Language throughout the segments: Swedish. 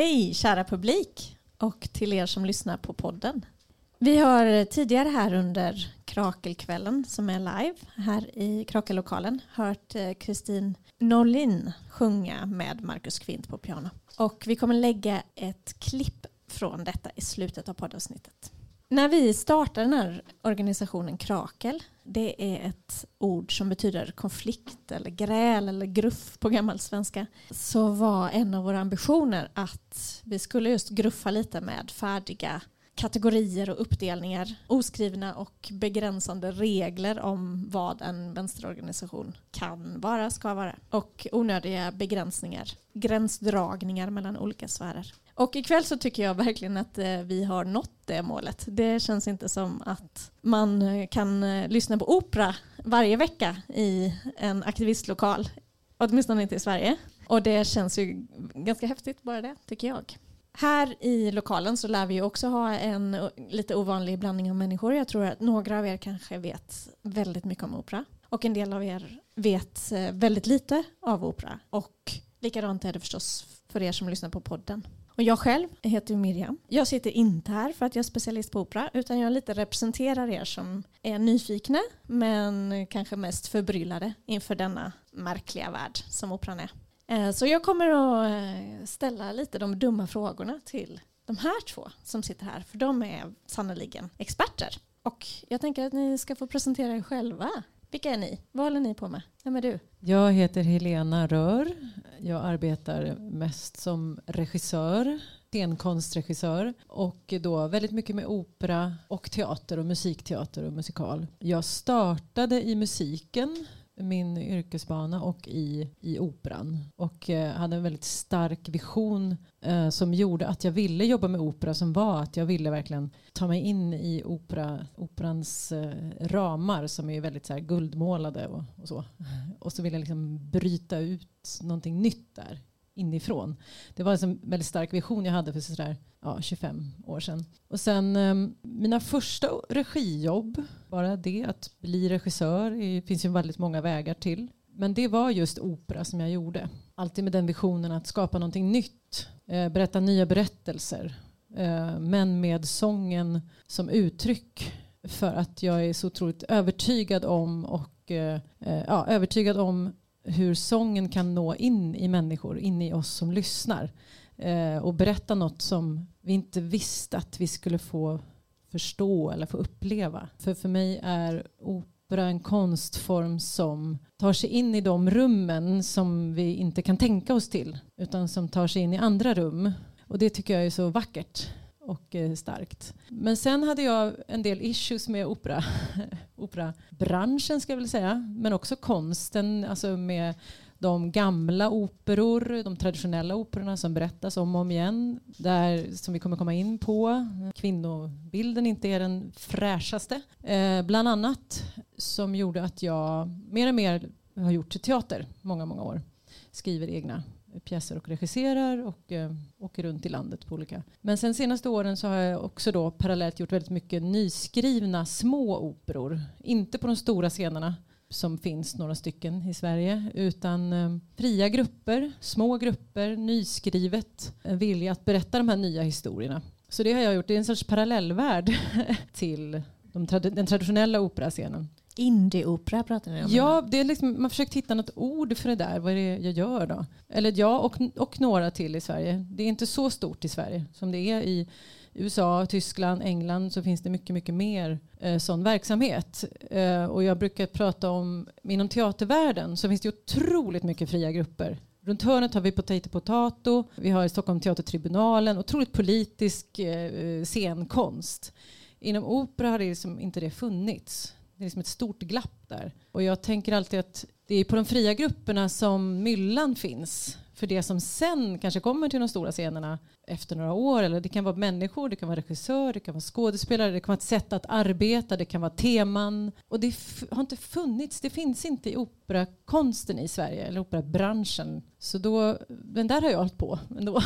Hej kära publik och till er som lyssnar på podden. Vi har tidigare här under Krakelkvällen som är live här i Krakellokalen hört eh, Kristin Norlin sjunga med Marcus Kvint på piano. Och vi kommer lägga ett klipp från detta i slutet av poddavsnittet. När vi startade den här organisationen Krakel, det är ett ord som betyder konflikt eller gräl eller gruff på gammal svenska, så var en av våra ambitioner att vi skulle just gruffa lite med färdiga kategorier och uppdelningar, oskrivna och begränsande regler om vad en vänsterorganisation kan vara, ska vara och onödiga begränsningar, gränsdragningar mellan olika sfärer. Och ikväll så tycker jag verkligen att eh, vi har nått det målet. Det känns inte som att man eh, kan eh, lyssna på opera varje vecka i en aktivistlokal, åtminstone inte i Sverige. Och det känns ju ganska häftigt bara det, tycker jag. Här i lokalen så lär vi också ha en lite ovanlig blandning av människor. Jag tror att några av er kanske vet väldigt mycket om opera och en del av er vet eh, väldigt lite av opera. Och likadant är det förstås för er som lyssnar på podden. Och jag själv heter Miriam. Jag sitter inte här för att jag är specialist på opera utan jag lite representerar er som är nyfikna men kanske mest förbryllade inför denna märkliga värld som operan är. Eh, så jag kommer att eh, ställa lite de dumma frågorna till de här två som sitter här för de är sannoliken experter. Och jag tänker att ni ska få presentera er själva. Vilka är ni? Vad håller ni på med? Vem är du? Jag heter Helena Rör. Jag arbetar mest som regissör, scenkonstregissör och då väldigt mycket med opera och teater och musikteater och musikal. Jag startade i musiken min yrkesbana och i, i operan. Och eh, hade en väldigt stark vision eh, som gjorde att jag ville jobba med opera som var att jag ville verkligen ta mig in i opera, operans eh, ramar som är väldigt så här, guldmålade och, och så. Och så ville jag liksom bryta ut någonting nytt där inifrån. Det var en väldigt stark vision jag hade för sådär, ja, 25 år sedan. Och sen ehm, mina första regijobb, bara det att bli regissör, det finns ju väldigt många vägar till. Men det var just opera som jag gjorde. Alltid med den visionen att skapa någonting nytt, eh, berätta nya berättelser. Eh, men med sången som uttryck. För att jag är så otroligt övertygad om och eh, eh ja, övertygad om hur sången kan nå in i människor, in i oss som lyssnar. Eh, och berätta något som vi inte visste att vi skulle få förstå eller få uppleva. För för mig är opera en konstform som tar sig in i de rummen som vi inte kan tänka oss till. Utan som tar sig in i andra rum. Och det tycker jag är så vackert och eh, starkt. Men sen hade jag en del issues med opera. operabranschen ska jag väl säga. Men också konsten, alltså med de gamla operor, de traditionella operorna som berättas om och om igen. Där, som vi kommer komma in på, kvinnobilden inte är den fräschaste. Eh, bland annat som gjorde att jag mer och mer har gjort teater många, många år. Skriver egna pjäser och regisserar och eh, åker runt i landet på olika. Men sen senaste åren så har jag också då parallellt gjort väldigt mycket nyskrivna små operor. Inte på de stora scenerna som finns några stycken i Sverige utan eh, fria grupper, små grupper, nyskrivet, en vilja att berätta de här nya historierna. Så det har jag gjort, det är en sorts parallellvärld till de trad den traditionella operascenen. Indieopera pratar ni om? Ja, det är liksom, man försökt hitta något ord för det där, vad är det jag gör då? Eller ja, och, och några till i Sverige. Det är inte så stort i Sverige som det är i USA, Tyskland, England så finns det mycket, mycket mer eh, sån verksamhet. Eh, och jag brukar prata om, inom teatervärlden så finns det otroligt mycket fria grupper. Runt hörnet har vi Potato Potato, vi har Stockholm Teatertribunalen, otroligt politisk eh, scenkonst. Inom opera har det liksom inte det funnits. Det är liksom ett stort glapp där. Och jag tänker alltid att det är på de fria grupperna som myllan finns. För det som sen kanske kommer till de stora scenerna efter några år. Eller det kan vara människor, det kan vara regissör, det kan vara skådespelare, det kan vara ett sätt att arbeta, det kan vara teman. Och det har inte funnits, det finns inte i operakonsten i Sverige, eller operabranschen. Så då, men där har jag hållit på ändå.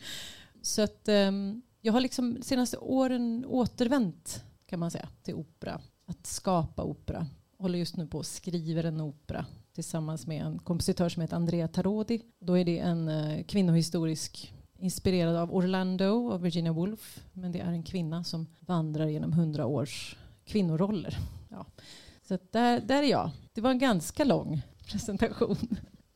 Så att um, jag har liksom de senaste åren återvänt kan man säga till opera att skapa opera. Håller just nu på och skriver en opera tillsammans med en kompositör som heter Andrea Tarodi. Då är det en eh, kvinnohistorisk inspirerad av Orlando av Virginia Woolf. Men det är en kvinna som vandrar genom hundra års kvinnoroller. Ja. Så där, där är jag. Det var en ganska lång presentation.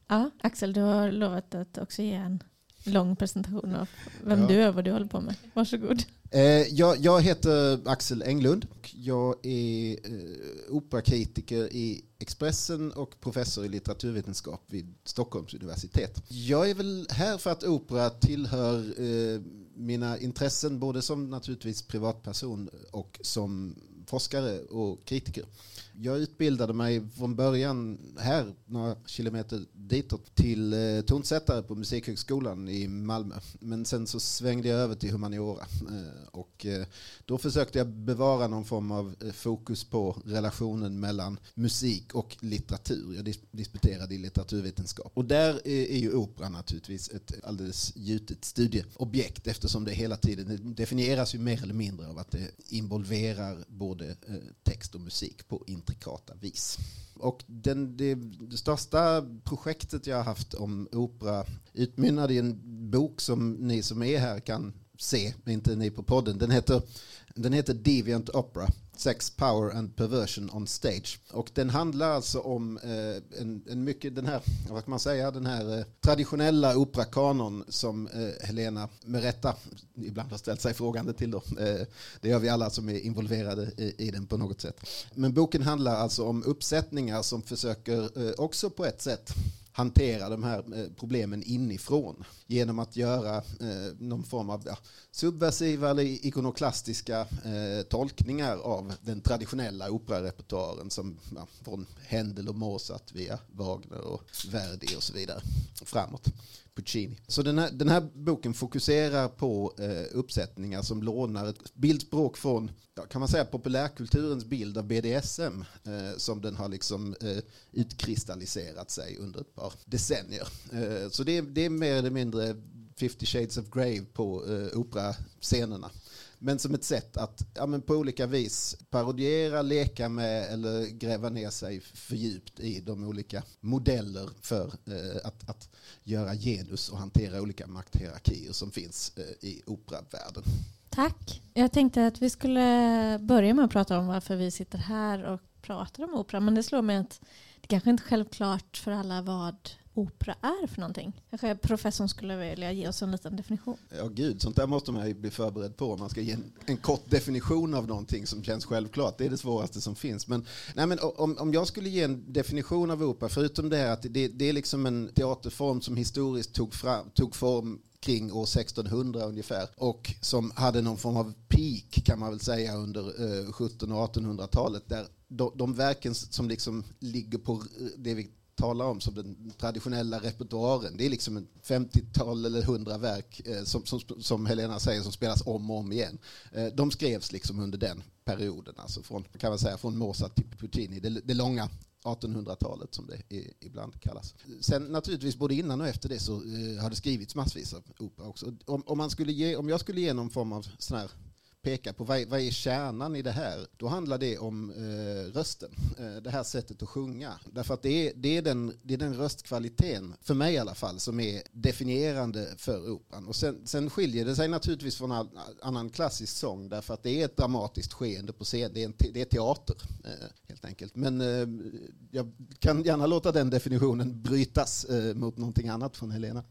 Ja, Axel, du har lovat att också ge en lång presentation av vem Ja. du är och vad du håller på med. Varsågod. Eh, jag, jag heter Axel Englund. och Jag är eh, operakritiker i Expressen och professor i litteraturvetenskap vid Stockholms universitet. Jag är väl här för att opera tillhör eh, mina intressen både som naturligtvis privatperson och som forskare och kritiker. Jag utbildade mig från början här, några kilometer ditåt, till eh, tonsättare på Musikhögskolan i Malmö. Men sen så svängde jag över till humaniora. Eh, och eh, då försökte jag bevara någon form av eh, fokus på relationen mellan musik och litteratur. Jag dis- disputerade i litteraturvetenskap. Och där är, är ju opera naturligtvis ett alldeles gjutet studieobjekt eftersom det hela tiden definieras ju mer eller mindre av att det involverar både eh, text och musik på intrikata vis. Och den, det, det största projektet jag har haft om opera utmynnade i en bok som ni som är här kan se, inte ni på podden. Den heter, den heter Deviant Opera. Sex, Power and Perversion on Stage. Och den handlar alltså om eh, en, en mycket, den här, vad kan man säga, den här eh, traditionella operakanon som eh, Helena med rätta ibland har ställt sig frågande till då. Eh, det gör vi alla som är involverade i, i den på något sätt. Men boken handlar alltså om uppsättningar som försöker eh, också på ett sätt hantera de här eh, problemen inifrån genom att göra eh, någon form av subversiva eller ikonoklastiska eh, tolkningar av den traditionella operarepertoaren som ja, från Händel och Mozart via Wagner och Verdi och så vidare framåt. Puccini. Så den här, den här boken fokuserar på eh, uppsättningar som lånar ett bildspråk från, ja, kan man säga, populärkulturens bild av BDSM eh, som den har liksom eh, utkristalliserat sig under ett par decennier. Eh, så det är, det är mer eller mindre 50 shades of grey på eh, operascenerna. Men som ett sätt att ja, men på olika vis parodiera, leka med eller gräva ner sig för djupt i de olika modeller för eh, att, att göra genus och hantera olika makthierarkier som finns eh, i operavärlden. Tack. Jag tänkte att vi skulle börja med att prata om varför vi sitter här och pratar om opera. Men det slår mig att det kanske inte är självklart för alla vad opera är för någonting. Kanske professorn skulle vilja ge oss en liten definition. Ja gud, sånt där måste man ju bli förberedd på. Man ska ge en, en kort definition av någonting som känns självklart. Det är det svåraste som finns. Men, nej, men om, om jag skulle ge en definition av opera, förutom det här att det, det är liksom en teaterform som historiskt tog, fram, tog form kring år 1600 ungefär och som hade någon form av peak kan man väl säga under eh, 1700 och 1800-talet där de, de verken som liksom ligger på det vi talar om som den traditionella repertoaren. Det är liksom en 50-tal eller 100 verk eh, som, som, som Helena säger som spelas om och om igen. Eh, de skrevs liksom under den perioden, alltså från, kan man säga, från Mozart till Puccini, det, det långa 1800-talet som det ibland kallas. Sen naturligtvis både innan och efter det så eh, har det skrivits massvis av opera också. Om, om, man skulle ge, om jag skulle ge någon form av sån här peka på vad, vad är kärnan i det här, då handlar det om eh, rösten. Eh, det här sättet att sjunga. Därför att det är, det, är den, det är den röstkvaliteten, för mig i alla fall, som är definierande för operan. Och sen, sen skiljer det sig naturligtvis från all, annan klassisk sång, därför att det är ett dramatiskt skeende på scen. Det är, en, te- det är teater, eh, helt enkelt. Men eh, jag kan gärna låta den definitionen brytas eh, mot någonting annat från Helena.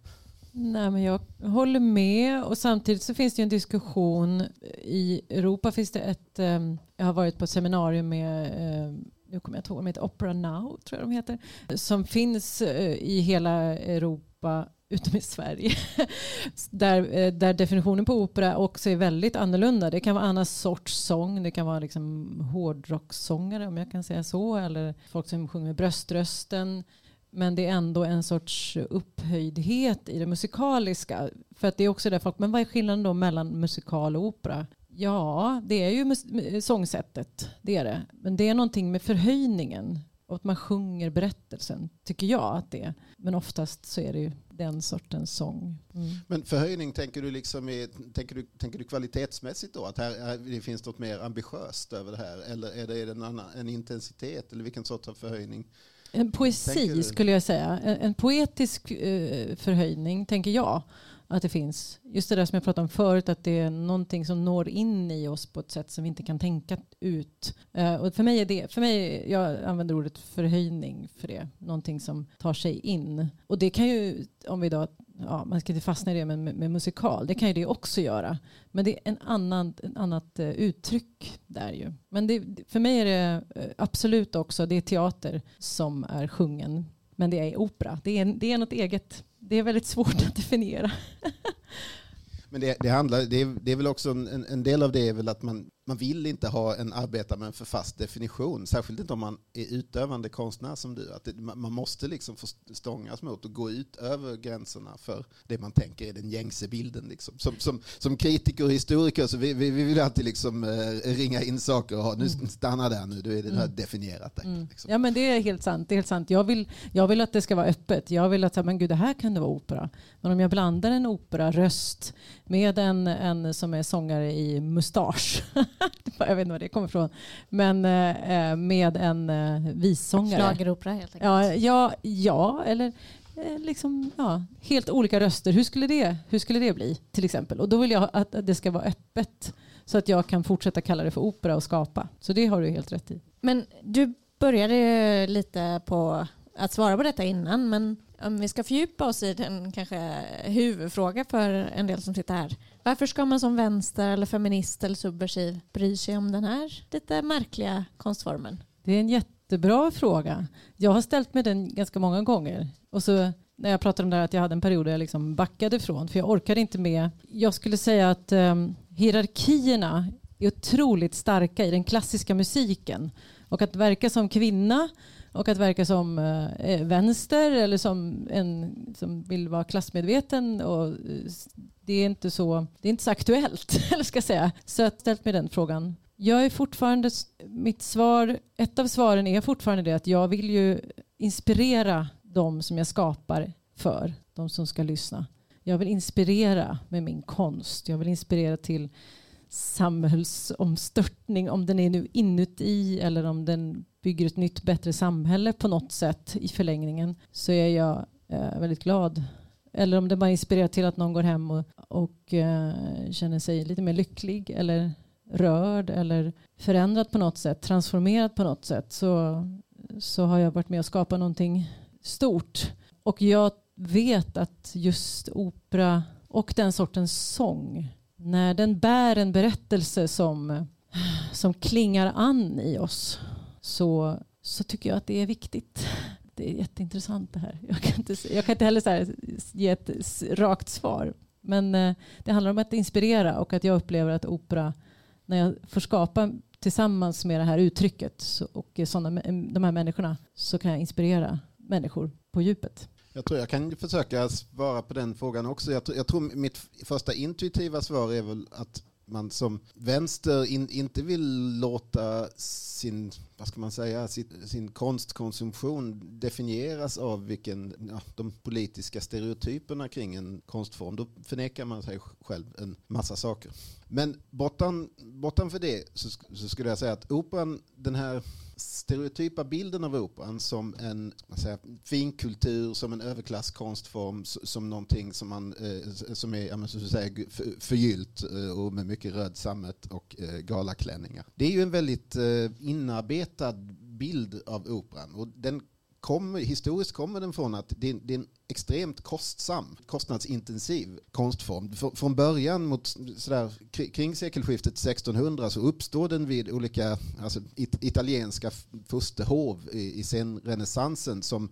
Nej, men jag håller med och samtidigt så finns det ju en diskussion. I Europa finns det ett, ehm, jag har varit på ett seminarium med, ehm, nu kommer jag inte ihåg, de heter Opera Now tror jag de heter, som finns eh, i hela Europa utom i Sverige. där, eh, där definitionen på opera också är väldigt annorlunda. Det kan vara annan sorts sång, det kan vara liksom hårdrockssångare om jag kan säga så, eller folk som sjunger med bröströsten. Men det är ändå en sorts upphöjdhet i det musikaliska. För att det är också där folk, men vad är skillnaden då mellan musikal och opera? Ja, det är ju sångsättet, det är det. Men det är någonting med förhöjningen och att man sjunger berättelsen, tycker jag att det är. Men oftast så är det ju den sortens sång. Mm. Men förhöjning, tänker du, liksom i, tänker du, tänker du kvalitetsmässigt då? Att här, här det finns något mer ambitiöst över det här? Eller är det en, annan, en intensitet? Eller vilken sorts av förhöjning? En poesi skulle jag säga. En, en poetisk eh, förhöjning, tänker jag. att det finns, just det där som jag pratade om förut, att det är någonting som når in i oss på ett sätt som vi inte kan tänka ut. Uh, och för mig är det, för mig, jag använder ordet förhöjning för det, någonting som tar sig in. Och det kan ju, om vi då ja, man ska inte fastna i det med, med, musikal. Det kan ju det också göra. Men det är en annan, ett annat eh, uttryck där ju. Men det, för mig är det eh, absolut också, det är teater som är sjungen. Men det är opera. Det är, det är något eget. Det är väldigt svårt att definiera. Men det, det, handlar, det, är, det är väl också en, en, del av det är väl att man, man vill inte ha en arbetare med en för fast definition. Särskilt inte om man är utövande konstnär som du. Att det, man måste liksom få stångas mot och gå ut över gränserna för det man tänker är den gängse bilden. Liksom. Som, som, som kritiker och historiker så vi, vi, vi vill alltid liksom, eh, ringa in saker och ha, nu mm. stanna där nu, då är det mm. definierat. Där, mm. liksom. Ja men det är helt sant. Det är helt sant. Jag, vill, jag vill att det ska vara öppet. Jag vill att men gud, det här kan det vara opera. Men om jag blandar en operaröst med en, en som är sångare i mustasch jag vet inte var det kommer ifrån. Men eh, med en eh, vissångare. Schlageropera helt enkelt. Ja, ja, ja eller eh, liksom, ja, helt olika röster. Hur skulle, det, hur skulle det bli till exempel? Och då vill jag att det ska vara öppet så att jag kan fortsätta kalla det för opera och skapa. Så det har du helt rätt i. Men du började lite på att svara på detta innan, men om vi ska fördjupa oss i den kanske huvudfråga för en del som sitter här. Varför ska man som vänster eller feminist eller subversiv bry sig om den här lite märkliga konstformen? Det är en jättebra fråga. Jag har ställt mig den ganska många gånger. Och så när jag pratade om det här att jag hade en period där jag liksom backade ifrån för jag orkade inte med. Jag skulle säga att um, hierarkierna är otroligt starka i den klassiska musiken och att verka som kvinna och att verka som eh, eh, vänster eller som en som vill vara klassmedveten. Och, eh, det, är inte så, det är inte så aktuellt, eller ska jag säga. Så jag har ställt mig den frågan. Jag är fortfarande, mitt svar, ett av svaren är fortfarande det att jag vill ju inspirera de som jag skapar för, de som ska lyssna. Jag vill inspirera med min konst. Jag vill inspirera till samhällsomstörtning, om den är nu inuti eller om den bygger ett nytt bättre samhälle på något sätt i förlängningen så är jag eh, väldigt glad. Eller om det bara inspirerar till att någon går hem och, och eh, känner sig lite mer lycklig eller rörd eller förändrad på något sätt, transformerad på något sätt så, så har jag varit med och skapat någonting stort. Och jag vet att just opera och den sortens sång, när den bär en berättelse som, som klingar an i oss så, så tycker jag att det är viktigt. Det är jätteintressant det här. Jag kan inte, jag kan inte heller så ge ett rakt svar. Men eh, det handlar om att inspirera och att jag upplever att opera, när jag får skapa tillsammans med det här uttrycket och såna, de här människorna så kan jag inspirera människor på djupet. Jag tror jag kan försöka svara på den frågan också. Jag tror, jag tror mitt första intuitiva svar är väl att man som vänster in, inte vill låta sin, vad ska man säga, sin, sin konstkonsumtion definieras av vilken, ja, de politiska stereotyperna kring en konstform. Då förnekar man sig själv en massa saker. Men bortan, bortan för det så, så skulle jag säga att operan, den här stereotypa bilden av operan som en säga, finkultur, som en överklasskonstform, som någonting som, man, eh, som är ja, så säga, förgyllt eh, och med mycket röd sammet och eh, galaklänningar. Det är ju en väldigt eh, inarbetad bild av operan och den kommer, historiskt kommer den från att det, det är en extremt kostsam, kostnadsintensiv konstform. Från början, mot sådär, kring sekelskiftet 1600, så uppstår den vid olika alltså, it, italienska furstehov i, i senrenässansen som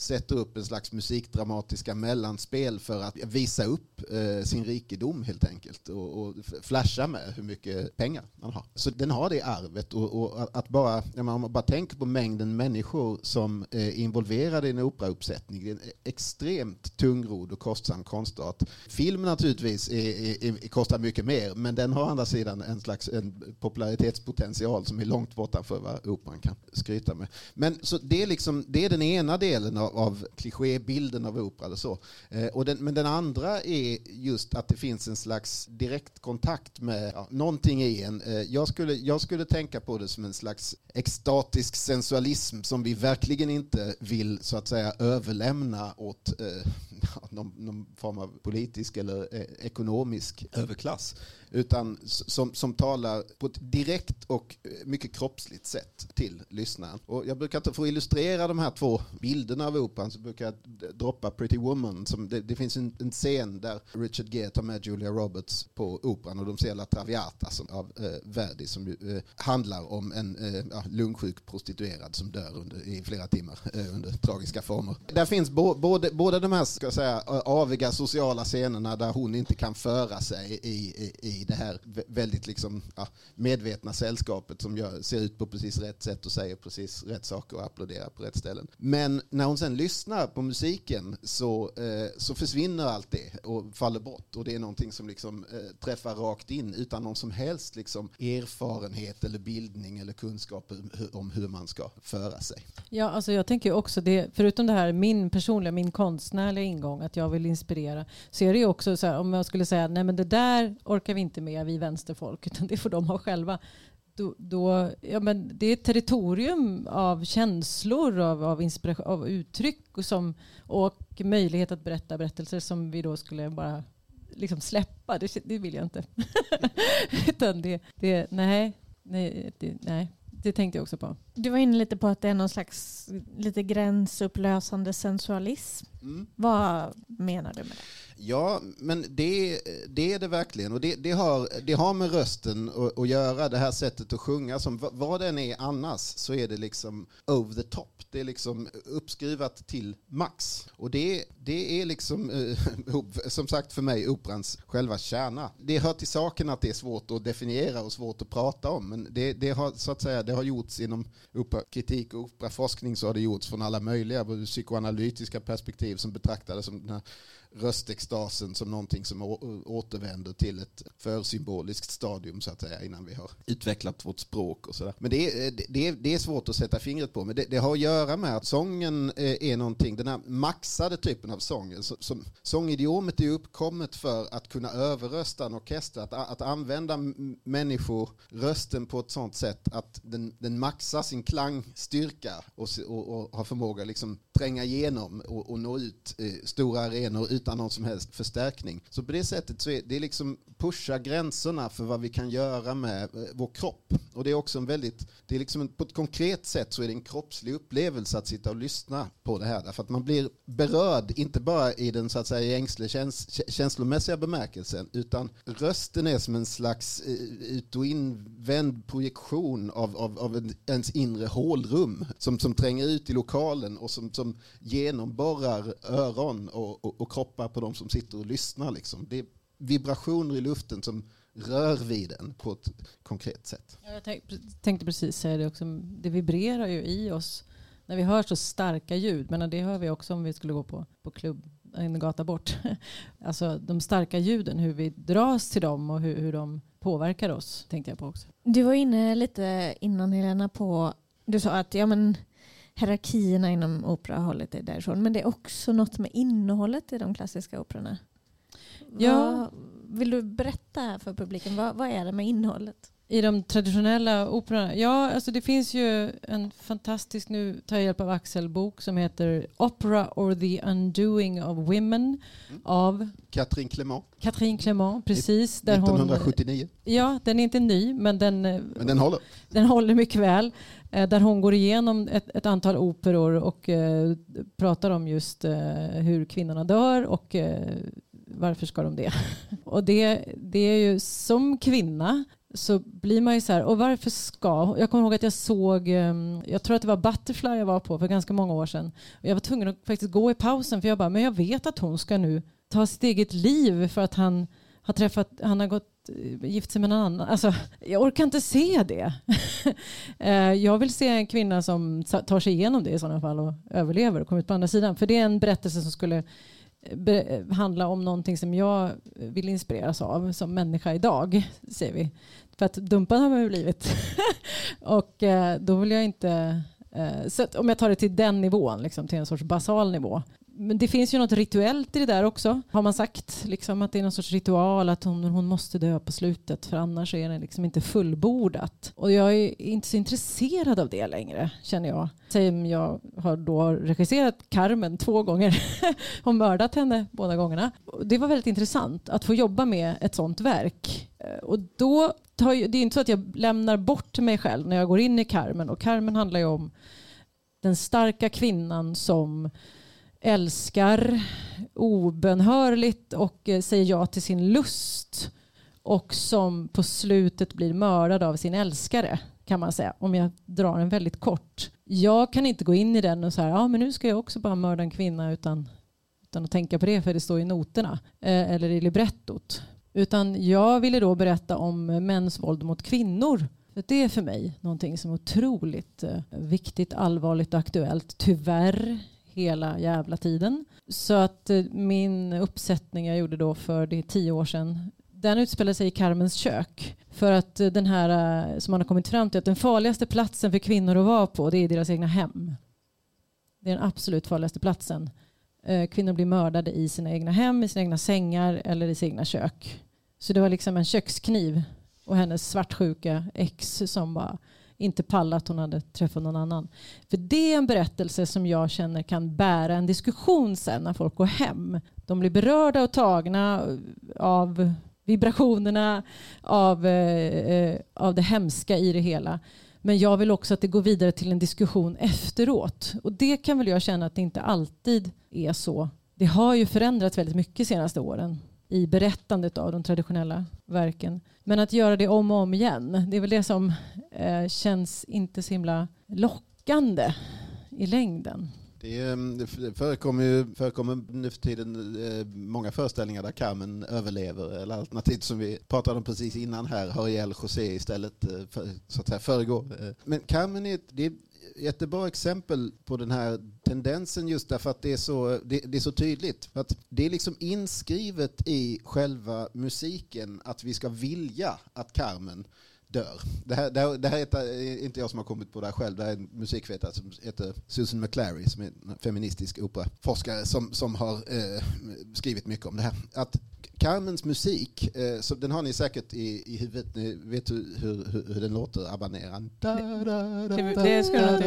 sätter upp en slags musikdramatiska mellanspel för att visa upp eh, sin rikedom helt enkelt och, och, flasha med hur mycket pengar man har. Så den har det arvet och, och att bara, om man bara tänker på mängden människor som är involverade i en operauppsättning, det är en e-, extremt tungrodd och kostsam konstart. Film naturligtvis är, är, är, kostar mycket mer, men den har å andra sidan en slags en popularitetspotential som är långt bortanför vad operan kan skryta med. Men så det är, liksom, det är den ena delen av av, klichébilden av opera. Eller så. Eh, och den, men den andra är just att det finns en slags direktkontakt med ja, någonting i en. Eh, jag, skulle, jag skulle tänka på det som en slags extatisk sensualism som vi verkligen inte vill så att säga överlämna åt eh, någon, någon form av politisk eller eh, ekonomisk överklass utan som, som talar på ett direkt och eh, mycket kroppsligt sätt till lyssnaren. Och jag brukar inte, för att illustrera de här två bilderna av operan så brukar jag droppa Pretty Woman. Som det, det finns en, en, scen där Richard Gere tar med Julia Roberts på operan och de ser La Traviata som, av eh, Verdi som eh, handlar om en eh, lungsjuk prostituerad som dör under, i flera timmar eh, under tragiska former. Där finns bo, både, båda de här ska säga, aviga sociala scenerna där hon inte kan föra sig i, i, i det här väldigt liksom, ja, medvetna sällskapet som gör, ser ut på precis rätt sätt och säger precis rätt saker och applåderar på rätt ställen. Men när hon sen lyssnar på musiken så, eh, så försvinner allt det och faller bort och det är någonting som liksom, eh, träffar rakt in utan någon som helst liksom, erfarenhet eller bildning eller kunskap om hur man ska föra sig. Ja, alltså jag tänker också det, förutom det här min personliga, min konstnärliga ingång, att jag vill inspirera, så är det ju också så här, om jag skulle säga, nej men det där orkar vi inte inte med vi vänsterfolk utan det får de ha själva. Då, då, ja, men det är ett territorium av känslor, av, av, inspiration, av uttryck och, som, och möjlighet att berätta berättelser som vi då skulle bara liksom släppa. Det, det vill jag inte. utan det, det, nej, nej, det, nej, det tänkte jag också på. Du var inne lite på att det är någon slags lite gränsupplösande sensualism. Mm. Vad menar du med det? Ja, men det, det är det verkligen. Och det, det, har, det har med rösten att, att göra, det här sättet att sjunga. Som, vad den är annars så är det liksom over the top. Det är liksom uppskruvat till max. Och det, det är liksom, eh, som sagt för mig, operans själva kärna. Det hör till saken att det är svårt att definiera och svårt att prata om. Men det, det har, så att säga, det har gjorts inom operakritik och operaforskning så har det gjorts från alla möjliga psykoanalytiska perspektiv som betraktades som den här röstextasen som någonting som återvänder till ett försymboliskt stadium så att säga innan vi har utvecklat vårt språk och sådär. Men det är, det, är, det är svårt att sätta fingret på men det, det, har att göra med att sången eh, är någonting, den här maxade typen av sång, som, sångidiomet är uppkommet för att kunna överrösta en orkester, att, att använda människor, rösten på ett sånt sätt att den, den maxar sin klangstyrka och, och, och har förmåga liksom tränga igenom och, och nå ut eh, stora arenor utan någon som helst förstärkning. Så på det sättet så är det liksom pusha gränserna för vad vi kan göra med eh, vår kropp. Och det är också en väldigt, det är liksom på ett konkret sätt så är det en kroppslig upplevelse att sitta och lyssna på det här. Därför att man blir berörd, inte bara i den så att säga ängsliga käns känslomässiga bemärkelsen, utan rösten är som en slags eh, ut och invänd projektion av, av, av ens inre hålrum som, som tränger ut i lokalen och som, som genomborrar öron och, och, och kroppar på de som sitter och lyssnar. Liksom. Det är vibrationer i luften som rör vid den på ett konkret sätt. Jag tänkte precis säga det också. Det vibrerar ju i oss när vi hör så starka ljud. Men det hör vi också om vi skulle gå på, på klubb en gata bort. Alltså de starka ljuden, hur vi dras till dem och hur, hur de påverkar oss, tänkte jag på också. Du var inne lite innan Helena på, du sa att ja, men hierarkierna inom operahållet är därifrån. Men det är också något med innehållet i de klassiska operorna. Ja. Vad, vill du berätta för publiken, vad, vad är det med innehållet? I de traditionella operorna? Ja, alltså det finns ju en fantastisk, nu tar jag hjälp av Axel, bok som heter Opera or the Undoing of Women mm. av Catherine Clement. Catherine Clement, precis. Där 1979. Hon, ja, den är inte ny men den, men den håller. Den håller mycket väl. Eh, där hon går igenom ett, ett antal operor och eh, pratar om just eh, hur kvinnorna dör och eh, varför ska de det? och det, det är ju som kvinna så blir man ju så här, och varför ska... Jag kommer ihåg att jag såg, ehm, jag tror att det var Butterfly jag var på för ganska många år sedan. Och jag var tvungen att faktiskt gå i pausen för jag bara, men jag vet att hon ska nu ta sitt eget liv för att han har träffat, han har gått gift sig med någon annan. Alltså, jag orkar inte se det. Eh, jag vill se en kvinna som tar sig igenom det i sådana fall och överlever och kommer ut på andra sidan. För det är en berättelse som skulle eh, eh, handla om någonting som jag vill inspireras av som människa idag, säger vi. För att dumpad har man ju blivit. och då vill jag inte... Så om jag tar det till den nivån, liksom, till en sorts basal nivå men det finns ju något rituellt i det där också. Har man sagt liksom, att det är någon sorts ritual att hon, hon måste dö på slutet för annars är det liksom inte fullbordat. Och jag är inte så intresserad av det längre känner jag. Säg jag har då regisserat Carmen två gånger och mördat henne båda gångerna. Det var väldigt intressant att få jobba med ett sånt verk. Eh, och då tar, det är inte så att jag lämnar bort mig själv när jag går in i Carmen och Carmen handlar ju om den starka kvinnan som älskar obönhörligt och eh, säger ja till sin lust och som på slutet blir mördad av sin älskare kan man säga om jag drar den väldigt kort. Jag kan inte gå in i den och säga ja men nu ska jag också bara mörda en kvinna utan, utan att tänka på det för det står i noterna eh, eller i librettot. Utan jag ville då berätta om mäns våld mot kvinnor för det är för mig någonting som är otroligt eh, viktigt, allvarligt och aktuellt. Tyvärr hela jävla tiden. Så att eh, min uppsättning jag gjorde då för det tio år sedan den utspelar sig i Carmens kök. För att eh, den här eh, som man har kommit fram till att den farligaste platsen för kvinnor att vara på det är deras egna hem. Det är den absolut farligaste platsen. Kvinnor blir mördade i sina egna hem, i sina egna sängar eller i sina egna kök. Så det var liksom en kökskniv och hennes svartsjuka ex som bara inte pallat att hon hade träffat någon annan. För det är en berättelse som jag känner kan bära en diskussion sen när folk går hem. De blir berörda och tagna av vibrationerna, av, eh, eh, av det hemska i det hela. Men jag vill också att det går vidare till en diskussion efteråt. Och det kan väl jag känna att det inte alltid är så. Det har ju förändrats väldigt mycket de senaste åren i berättandet av de traditionella verken. Men att göra det om och om igen, det är väl det som eh, känns inte så himla lockande i längden. Det, ehm, det förekommer, ju, förekommer nu för tiden eh, många föreställningar där Carmen överlever, eller alternativt som vi pratade om precis innan här, har ihjäl José istället, eh, för, så att säga föregår. Eh, men Carmen är, det är jättebra exempel på den här tendensen just därför att det är så, det, det, är så tydligt. För att det är liksom inskrivet i själva musiken att vi ska vilja att Carmen dör. Det här, det här, det här är eh, inte jag som har kommit på det här själv, det här är en musikvetare som heter Susan McClary som är en feministisk operaforskare som, som har eh, skrivit mycket om det här. Att Carmens musik, eh, så den har ni säkert i, i huvudet, ni vet hur, hur, hur den låter, Abaneran. Det ska du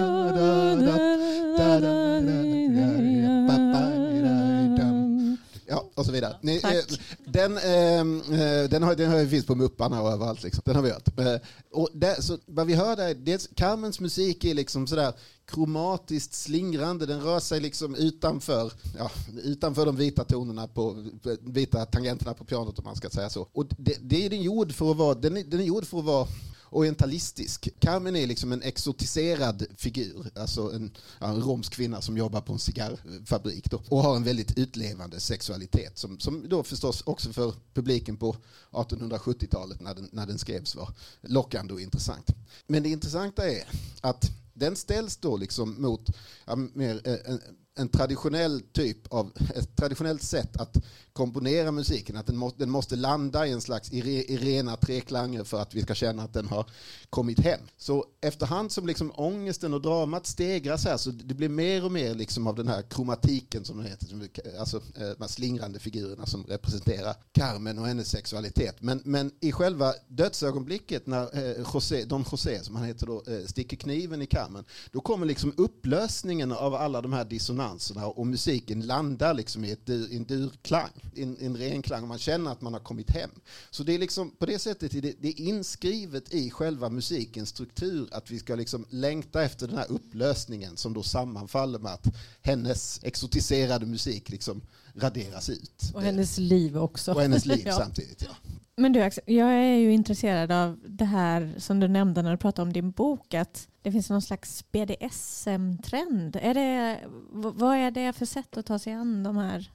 Ja, och så vidare. Ni, eh, den, ehm, eh, den, har, den har finns på mupparna och överallt. Liksom. Den har vi hört. Eh, och där, så, vad vi hör där, dels Carmens musik är liksom sådär kromatiskt slingrande. Den rör sig liksom utanför, ja, utanför de vita tonerna på vita tangenterna på pianot om man ska säga så. Och det, det är den gjord för att vara, den är, den är gjord för att vara orientalistisk. Carmen är liksom en exotiserad figur, alltså en, en romsk kvinna som jobbar på en cigarrfabrik då, och har en väldigt utlevande sexualitet som, som då förstås också för publiken på 1870-talet när den, när den skrevs var lockande och intressant. Men det intressanta är att den ställs då liksom mot ja, mer, eh, en, en traditionell typ av, ett traditionellt sätt att komponera musiken, att den, må, den måste landa i en slags i, re, i rena treklanger för att vi ska känna att den har kommit hem. Så efterhand som liksom ångesten och dramat stegras här så det blir mer och mer liksom av den här kromatiken som den heter, alltså eh, de här slingrande figurerna som representerar Carmen och hennes sexualitet. Men, men i själva dödsögonblicket när eh, José, Don José, som han heter då, eh, sticker kniven i Carmen, då kommer liksom upplösningen av alla de här dissonanserna och musiken landar liksom i ett, en durklang en, en ren klang och man känner att man har kommit hem. Så det är liksom, på det sättet är det, det är inskrivet i själva musikens struktur att vi ska liksom längta efter den här upplösningen som då sammanfaller med att hennes exotiserade musik liksom raderas ut. Och hennes liv också. Och hennes liv ja. samtidigt, ja. Men du Axel, jag är ju intresserad av det här som du nämnde när du pratade om din bok, att det finns någon slags BDSM-trend. Är det, vad är det för sätt att ta sig an de här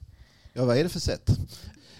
Ja, vad är det för sätt?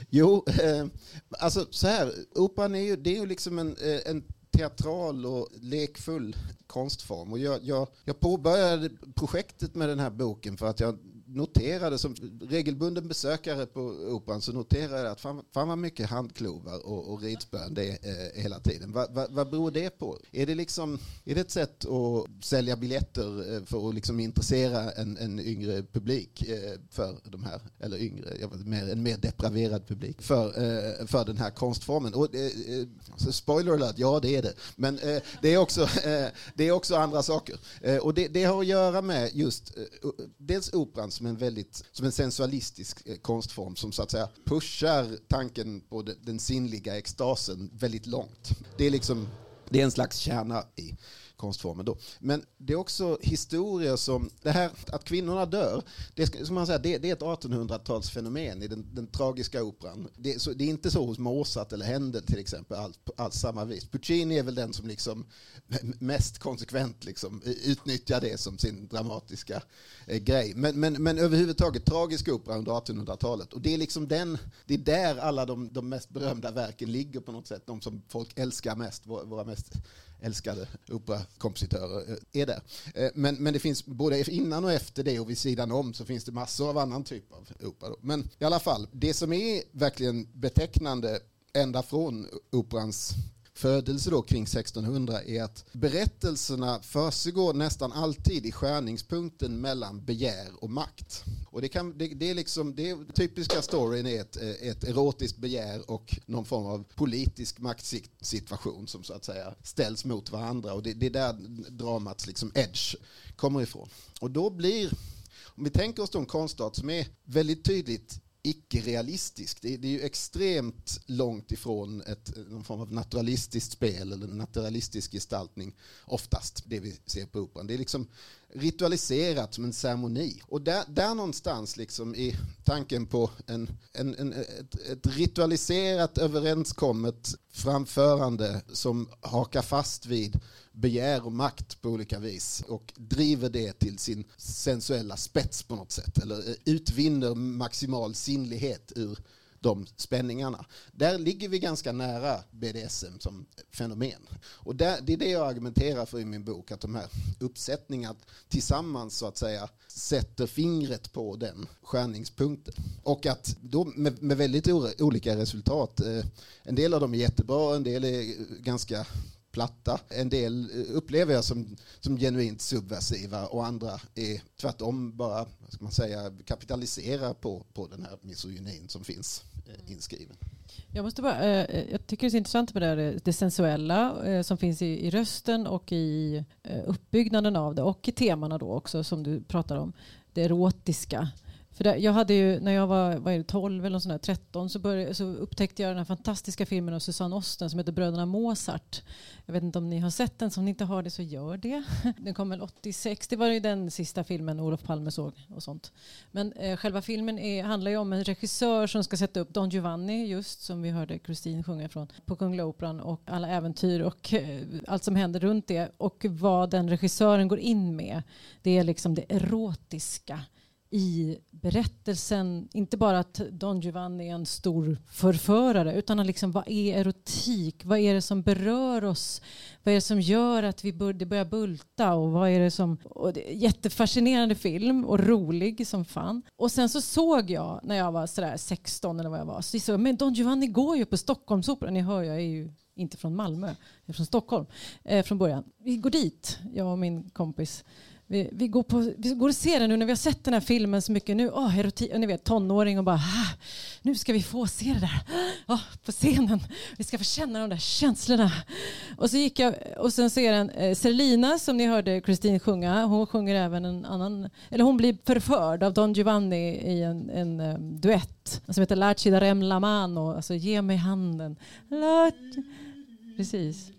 Jo, eh, alltså så här, operan är ju, det är ju liksom en, eh, en teatral och lekfull konstform. Och jag, jag, jag påbörjade projektet med den här boken för att jag noterade som regelbunden besökare på operan så noterade jag att fan, fan vad mycket handklovar och, och ridspön det är eh, hela tiden. Va, va, vad beror det på? Är det, liksom, är det ett sätt att sälja biljetter eh, för att liksom intressera en, en yngre publik eh, för de här, eller yngre, jag vet, mer, en mer depraverad publik för, eh, för den här konstformen? Och, eh, eh spoiler alert, ja det är det. Men eh, det, är också, eh, det är också andra saker. och det, det, har att göra med just dels operan som en väldigt som en sensualistisk eh, konstform som så att säga pushar tanken på den sinnliga extasen väldigt långt. Det är liksom det är en slags kärna i konstformen då. Men det är också historier som, det här att kvinnorna dör, det, som man säger, det, det är ett 1800-talsfenomen i den, den, tragiska operan. Det, så, det, är inte så hos Mozart eller Händel till exempel, alls på samma vis. Puccini är väl den som liksom mest konsekvent liksom utnyttjar det som sin dramatiska eh, grej. Men, men, men överhuvudtaget tragisk opera under 1800-talet. Och det är liksom den, det är där alla de, de mest berömda verken ligger på något sätt. De som folk älskar mest, våra mest älskade operakompositörer eh, är där. Eh, men, men det finns både innan och efter det och vid sidan om så finns det massor av annan typ av opera. Men i alla fall, det som är verkligen betecknande ända från operans födelse då kring 1600 är att berättelserna försiggår nästan alltid i skärningspunkten mellan begär och makt. Och det, kan, det, det är liksom, det typiska storyn är ett, ett erotiskt begär och någon form av politisk maktsituation som så att säga ställs mot varandra. Och det, det är där dramats liksom edge kommer ifrån. Och då blir, om vi tänker oss då en konstart som är väldigt tydligt icke-realistisk. Det, det, är ju extremt långt ifrån ett, någon form av naturalistiskt spel eller naturalistisk gestaltning oftast, det vi ser på operan. Det är liksom ritualiserat som en ceremoni. Och där, där någonstans liksom i tanken på en, en, en ett, ett, ritualiserat överenskommet framförande som hakar fast vid begär och makt på olika vis och driver det till sin sensuella spets på något sätt eller eh, utvinner maximal sinnlighet ur de spänningarna. Där ligger vi ganska nära BDSM som fenomen. Och där, det är det jag argumenterar för i min bok, att de här uppsättningarna tillsammans så att säga sätter fingret på den skärningspunkten. Och att då med, med väldigt olika resultat. Eh, en del av dem är jättebra, en del är eh, ganska platta. En del eh, upplever jag som, som genuint subversiva och andra är tvärtom bara vad ska man säga, kapitaliserar på, på den här misogynin som finns eh, inskriven. Jag, måste bara, eh, jag tycker det är intressant med det, här, det sensuella eh, som finns i, i rösten och i eh, uppbyggnaden av det och i temana då också som du pratar om. Det erotiska. För där, jag hade ju, när jag var, var det, 12 eller sådär, 13 så, började, så upptäckte jag den här fantastiska filmen av Susanne Osten som heter Bröderna Mozart. Jag vet inte om ni har sett den, så om ni inte har det så gör det. Den kom väl 86, det var ju den sista filmen Olof Palme såg och sånt. Men eh, själva filmen är, handlar ju om en regissör som ska sätta upp Don Giovanni just som vi hörde Kristin sjunga från på Kungliga Operan och alla äventyr och eh, allt som händer runt det och vad den regissören går in med. Det är liksom det erotiska i berättelsen, inte bara att Don Giovanni är en stor förförare, utan liksom, vad är erotik? Vad är det som berör oss? Vad är det som gör att vi bör, det börjar bulta? Och vad är det som, och det jättefascinerande film och rolig som fan. Och sen så såg jag när jag var sådär 16 eller vad jag var, så såg, men Don Giovanni går ju på Stockholmsoperan. Ni hör, jag är ju inte från Malmö, jag är från Stockholm eh, från början. Vi går dit, jag och min kompis. Vi, vi, går på, vi går och ser den nu när vi har sett den här filmen så mycket nu. Oh, erotik, ni vet tonåring och bara ah, nu ska vi få se det där oh, på scenen. Vi ska få känna de där känslorna. Och så gick jag och sen ser en eh, Selina som ni hörde Kristin sjunga. Hon sjunger även en annan, eller hon blir förförd av Don Giovanni i en, en um, duett som heter Laci darem la mano, alltså ge mig handen. Laci. Precis.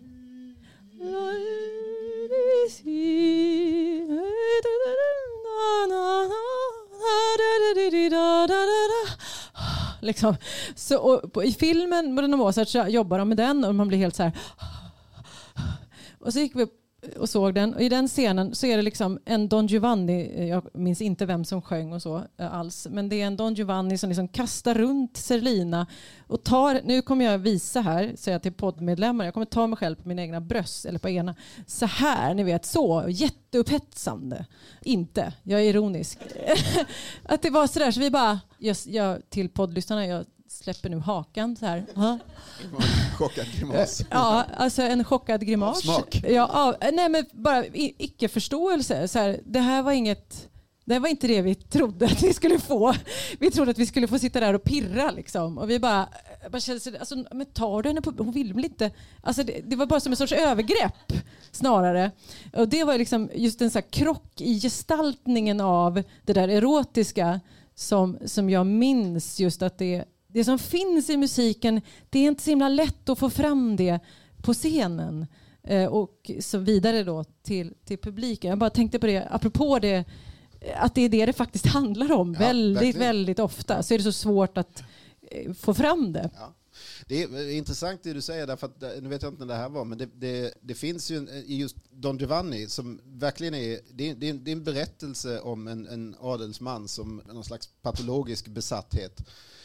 Liksom. Så, och, I filmen Bruna Mozart så jobbar de med den och man blir helt så här. Och så gick vi upp och såg den. Och I den scenen så är det liksom en Don Giovanni, eh, jag minns inte vem som sjöng och så eh, alls, men det är en Don Giovanni som liksom kastar runt Serlina och tar, nu kommer jag visa här, säger jag till poddmedlemmar, jag kommer ta mig själv på mina egna bröst eller på ena, så här, ni vet, så jätteupphetsande. Inte, jag är ironisk. att det var sådär, så vi bara, jag, jag, till poddlyssnarna, jag släpper nu hakan så här. Chockad grimas. Ja, alltså en chockad grimas. Smak. Ja, av, nej, men bara icke-förståelse. Så här, det här var inget... Det var inte det vi trodde att vi skulle få. Vi trodde att vi skulle få sitta där och pirra. Liksom. Och vi bara, bara kände, alltså, men tar du henne på... Hon vill väl inte... Alltså, det, det, var bara som en sorts övergrepp snarare. Och det var liksom just en så krock i gestaltningen av det där erotiska som, som jag minns just att det det som finns i musiken, det är inte så himla lätt att få fram det på scenen eh, och så vidare då till, till publiken. Jag bara tänkte på det, apropå det, att det är det det faktiskt handlar om. Ja, väldigt, verkligen. väldigt ofta så är det så svårt att eh, få fram det. Ja. Det är intressant det du säger, därför att, nu vet jag inte när det här var, men det, det, det finns ju i just Don Giovanni som verkligen är, det är, det är en berättelse om en, en adelsman som någon slags patologisk besatthet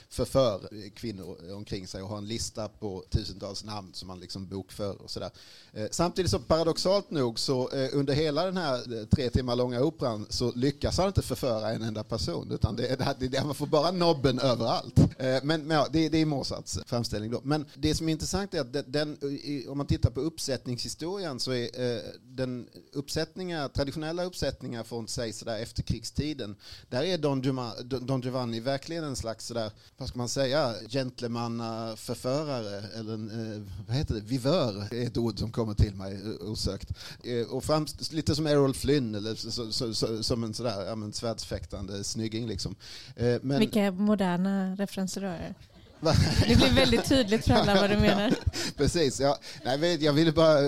förför kvinnor omkring sig och har en lista på tusentals namn som man liksom bokför och sådär. Eh, samtidigt så paradoxalt nog så eh, under hela den här eh, tre timmar långa operan så lyckas han inte förföra en enda person utan det, det, det, man får bara nobben överallt. Men, men ja, det, det är Mozarts framställning då. Men det som är intressant är att den, om man tittar på uppsättningshistorien så är den uppsättningar, traditionella uppsättningar från säg sådär efterkrigstiden, där är Don, Don Giovanni verkligen en slags sådär vad ska man säga, gentlemannaförförare eller en, eh, vad heter det, vivör är ett ord som kommer till mig eh, osökt. Eh, och framst, lite som Errol Flynn eller så, så, så, som en sådär, ja, men svärdsfäktande snygging liksom. Eh, men, Vilka moderna referenser du har. Det blir väldigt tydligt för alla vad du menar. Precis, ja. Nej, jag ville bara...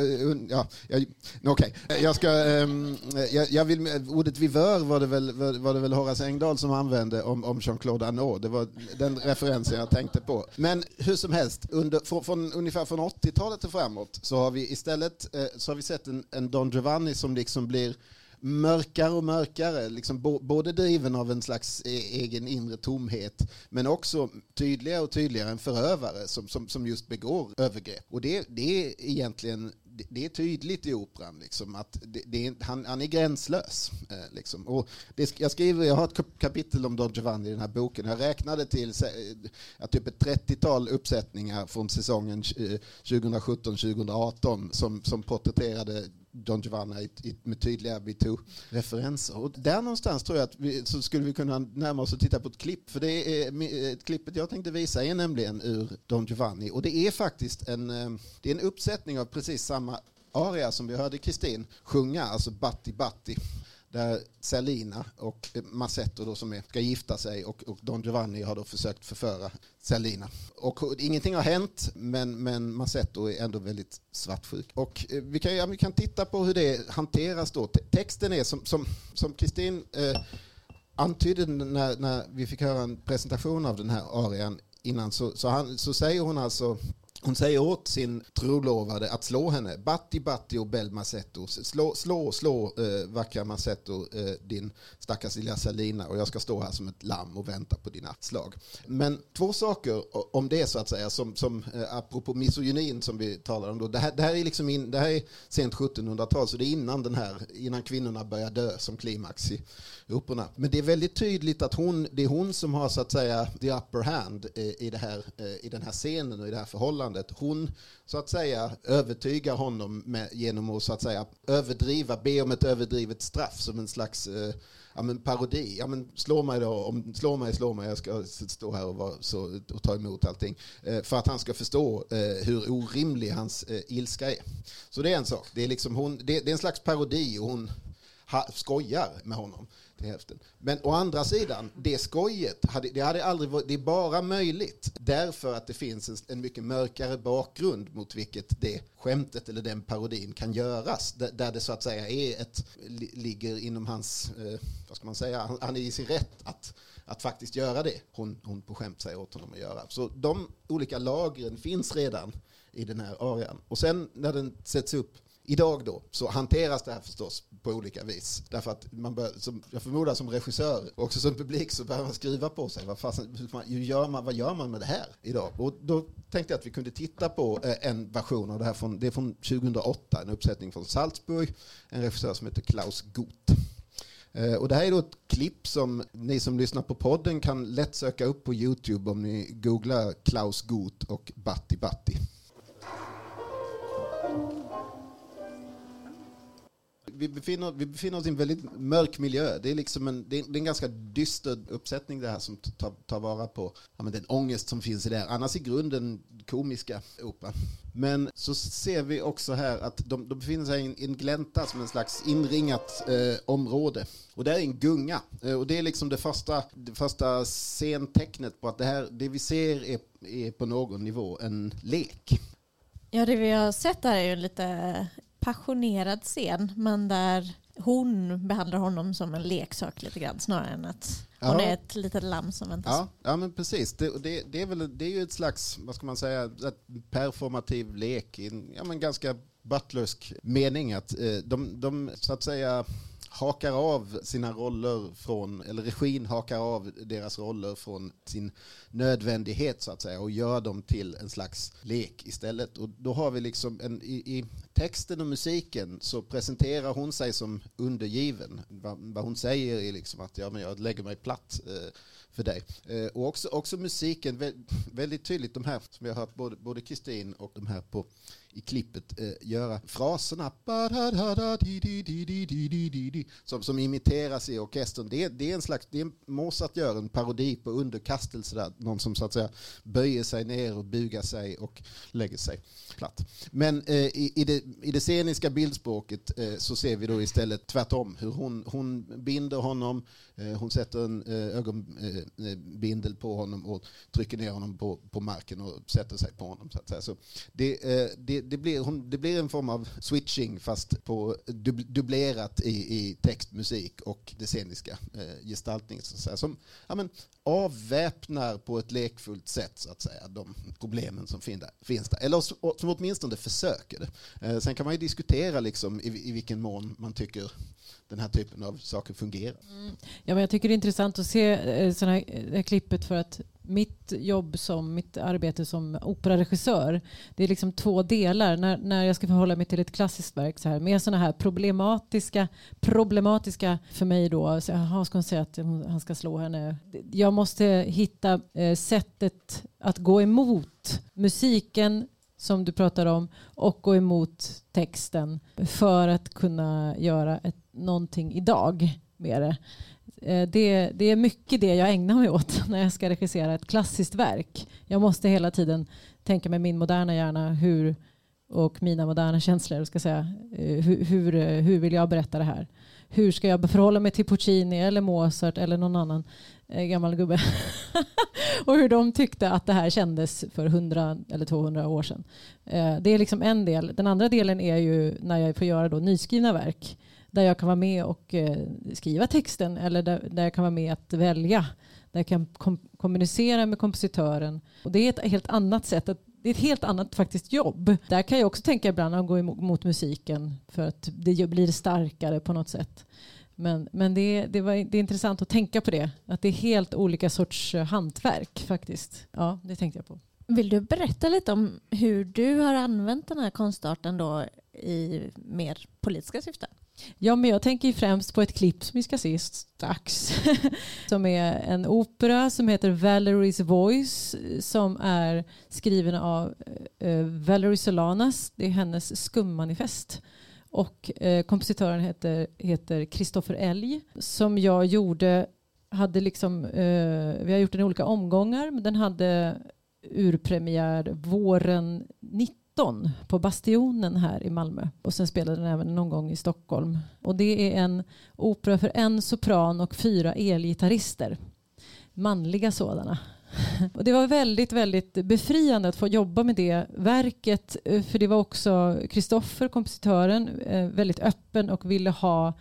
Ja, jag, okay. jag ska... Um, jag, jag, vill, ordet vivör var det väl, var det väl Horace Engdahl som använde om, om Jean-Claude Arnault. Det var den referensen jag tänkte på. Men hur som helst, under, från, från, ungefär från 80-talet och framåt så har vi istället eh, så har vi sett en, en Don Giovanni som liksom blir mörkare och mörkare, liksom både driven av en slags e-, egen inre tomhet men också tydligare och tydligare en förövare som, som, som just begår övergrepp. Och det, det är egentligen det är tydligt i operan liksom, att det, det är, han, han, är gränslös. Eh, liksom. och det, jag, skriver, jag har ett kapitel om Don Giovanni i den här boken. Jag räknade till eh, typ ett 30-tal uppsättningar från säsongen eh, 2017-2018 som, som porträtterade Don Giovanni med tydliga metoo-referenser. Och där någonstans tror jag att vi, så skulle vi kunna närma oss och titta på ett klipp. För det är, klippet jag tänkte visa är nämligen ur Don Giovanni. Och det är faktiskt en, eh, det är en uppsättning av precis samma aria som vi hörde Kristin sjunga, alltså Batti Batti där Selina och Massetto då som är, ska gifta sig och, och, Don Giovanni har då försökt förföra Selina. Och ingenting har hänt men, men Massetto är ändå väldigt svartsjuk. Och eh, vi kan, ja, vi kan titta på hur det hanteras då. Texten är som, som, som Kristin eh, antydde när, när vi fick höra en presentation av den här arian innan så, så, han, så säger hon alltså hon säger åt sin trolovade att slå henne. Batti, batti och bel Massetto. Slå, slå, slå äh, vackra Massetto, äh, din stackars lilla Salina och jag ska stå här som ett lamm och vänta på dina slag. Men två saker om det så att säga, som, som äh, apropå misogynin som vi talade om då. Det här, det här är liksom in, det här är sent 1700-tal, så det är innan den här, innan kvinnorna börjar dö som klimax i grupperna. Men det är väldigt tydligt att hon, det är hon som har så att säga the upper hand eh, i, det här, eh, i den här scenen och i det här förhållandet förhållandet. Hon så att säga övertygar honom med, genom att så att säga överdriva, be om ett överdrivet straff som en slags eh, ja, men parodi. Ja, men slå mig då, om, slå mig, slå mig, jag ska stå här och, vara så, och ta emot allting. Eh, för att han ska förstå eh, hur orimlig hans eh, ilska är. Så det är en sak. Det är, liksom hon, det, det är en slags parodi och hon ha, skojar med honom till hälften. Men å andra sidan, det skojet, hade, det, hade aldrig varit, det är bara möjligt därför att det finns en, en, mycket mörkare bakgrund mot vilket det skämtet eller den parodin kan göras. Där, där det så att säga är ett, ligger inom hans, eh, vad ska man säga, han, han är i sin rätt att att faktiskt göra det hon, hon på skämt säger åt honom att göra. Så de olika lagren finns redan i den här arian. Och sen när den sätts upp Idag då så hanteras det här förstås på olika vis. Därför att man bör, som, jag förmodar som regissör, också som publik så behöver man skriva på sig. Vad, fasen, hur gör man, vad gör man med det här idag? Och då tänkte jag att vi kunde titta på eh, en version av det här. Från, det är från 2008, en uppsättning från Salzburg. En regissör som heter Klaus Guth. Eh, och det här är då ett klipp som ni som lyssnar på podden kan lätt söka upp på Youtube om ni googlar Klaus Guth och Batti Batti. Vi, befinner, vi befinner oss i en väldigt mörk miljö. Det är, liksom en, det är, en ganska dyster uppsättning det här som tar, tar vara på ja, men den ångest som finns i det här. Annars i grunden komiska opera. Men så ser vi också här att de, de befinner sig i en, en glänta som en slags inringat eh, område. Och där är en gunga. Eh, och det är liksom det första, det första scentecknet på att det, här, det vi ser är, är på någon nivå en lek. Ja, det vi har sett här är ju lite passionerad scen, men där hon behandlar honom som en leksak lite grann snarare än att hon ja. är ett litet lamm som väntas. Ja, ja men precis. Det, det, det, är väl, det är ju ett slags, vad ska man säga, ett performativ lek i en ja, men ganska butlersk mening. Att eh, de, de så att säga hakar av sina roller från, eller regin hakar av deras roller från sin nödvändighet så att säga och gör dem till en slags lek istället. Och då har vi liksom en, i, i texten och musiken så presenterar hon sig som undergiven. Vad, vad hon säger är liksom att ja, men jag lägger mig platt eh, för dig. Eh, och också, också musiken, väldigt tydligt de här som jag har hört både Kristin och de här på i klippet eh, göra fraserna som, som imiteras i orkestern. Det, det är en slags, det är Mozart gör en parodi på underkastelse där, någon som så att säga böjer sig ner och bugar sig och lägger sig platt. Men eh, i, i, det, i det sceniska bildspråket eh, så ser vi då istället tvärtom hur hon, hon binder honom, Eh, hon sätter en eh, ögonbindel eh, på honom och trycker ner honom på, på marken och sätter sig på honom. Så att säga. Så det, det, det, blir, hon, det blir en form av switching fast på dub, dubblerat i, i text, musik och det sceniska gestaltningen. Så att säga, som ja, men, avväpnar på ett lekfullt sätt så att säga de problemen som finns där. Eller som åtminstone försöker det. Sen kan man ju diskutera liksom i, i vilken mån man tycker den här typen av saker fungerar. Mm. Ja, men jag tycker det är intressant att se eh, såna här, eh, det här klippet för att mitt jobb som mitt arbete som operaregissör det är liksom två delar. När, när jag ska förhålla mig till ett klassiskt verk så här, med sådana här problematiska, problematiska för mig då, så, aha, ska hon säga att han ska slå henne? Jag måste hitta eh, sättet att gå emot musiken som du pratar om och gå emot texten för att kunna göra ett, någonting idag med det. Eh, det, det är mycket det jag ägnar mig åt när jag ska regissera ett klassiskt verk. Jag måste hela tiden tänka med min moderna hjärna hur, och mina moderna känslor. Ska säga, eh, hur, hur, hur vill jag berätta det här? Hur ska jag förhålla mig till Puccini eller Mozart eller någon annan gammal gubbe? och hur de tyckte att det här kändes för 100 eller 200 år sedan. det är liksom en del. Den andra delen är ju när jag får göra då nyskrivna verk där jag kan vara med och eh, skriva texten eller där, där jag kan vara med att välja. Där jag kan kom kommunicera med kompositören. Och det är ett helt annat sätt att det är ett helt annat faktiskt jobb. Där kan jag också tänka ibland att gå emot musiken för att det blir starkare på något sätt. Men, men det, det, var, det är intressant att tänka på det. Att det är helt olika sorts eh, hantverk faktiskt. Ja, det tänkte jag på. Vill du berätta lite om hur du har använt den här konstarten då i mer politiska syften? Ja, men jag tänker främst på ett klipp som vi ska se strax. som är en opera som heter Valerie's Voice som är skriven av eh, eh, Valerie Solanas. Det är hennes skummanifest. Och eh, kompositören heter, heter Christopher Elg som jag gjorde hade liksom, vi har gjort den i olika omgångar, men den hade urpremiär våren 90 19 på Bastionen här i Malmö. Och sen spelade den även någon gång i Stockholm. Och det är en opera för en sopran och fyra elgitarrister. Manliga sådana. Och det var väldigt, väldigt befriande att få jobba med det verket. Eh, för det var också Kristoffer, kompositören, eh, väldigt öppen och ville ha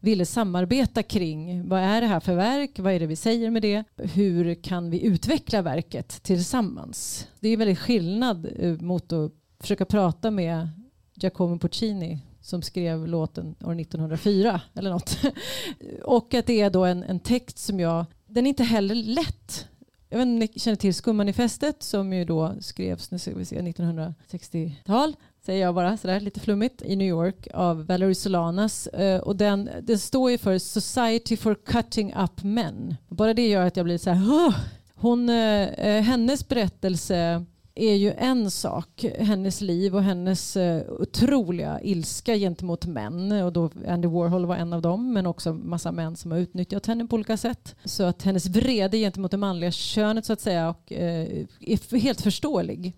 ville samarbeta kring vad är det här för verk, vad är det vi säger med det, hur kan vi utveckla verket tillsammans. Det är väldigt skillnad eh, mot att försöka prata med Giacomo Puccini som skrev låten år 1904 eller något. och att det är då en, en text som jag, den är inte heller lätt. Jag vet inte om ni känner till Skummanifestet som ju då skrevs nu ska vi se, 1960-tal säger jag bara sådär lite flummigt, i New York av Valerie Solanas. Eh, och den, den står ju för Society for Cutting Up Men. Bara det gör att jag blir så här! Hon, eh, eh, hennes berättelse är ju en sak, hennes liv och hennes eh, otroliga ilska gentemot män. Och då Andy Warhol var en av dem, men också massa män som har utnyttjat henne på olika sätt. Så att hennes vrede gentemot det manliga könet så att säga och, eh, är helt förståelig.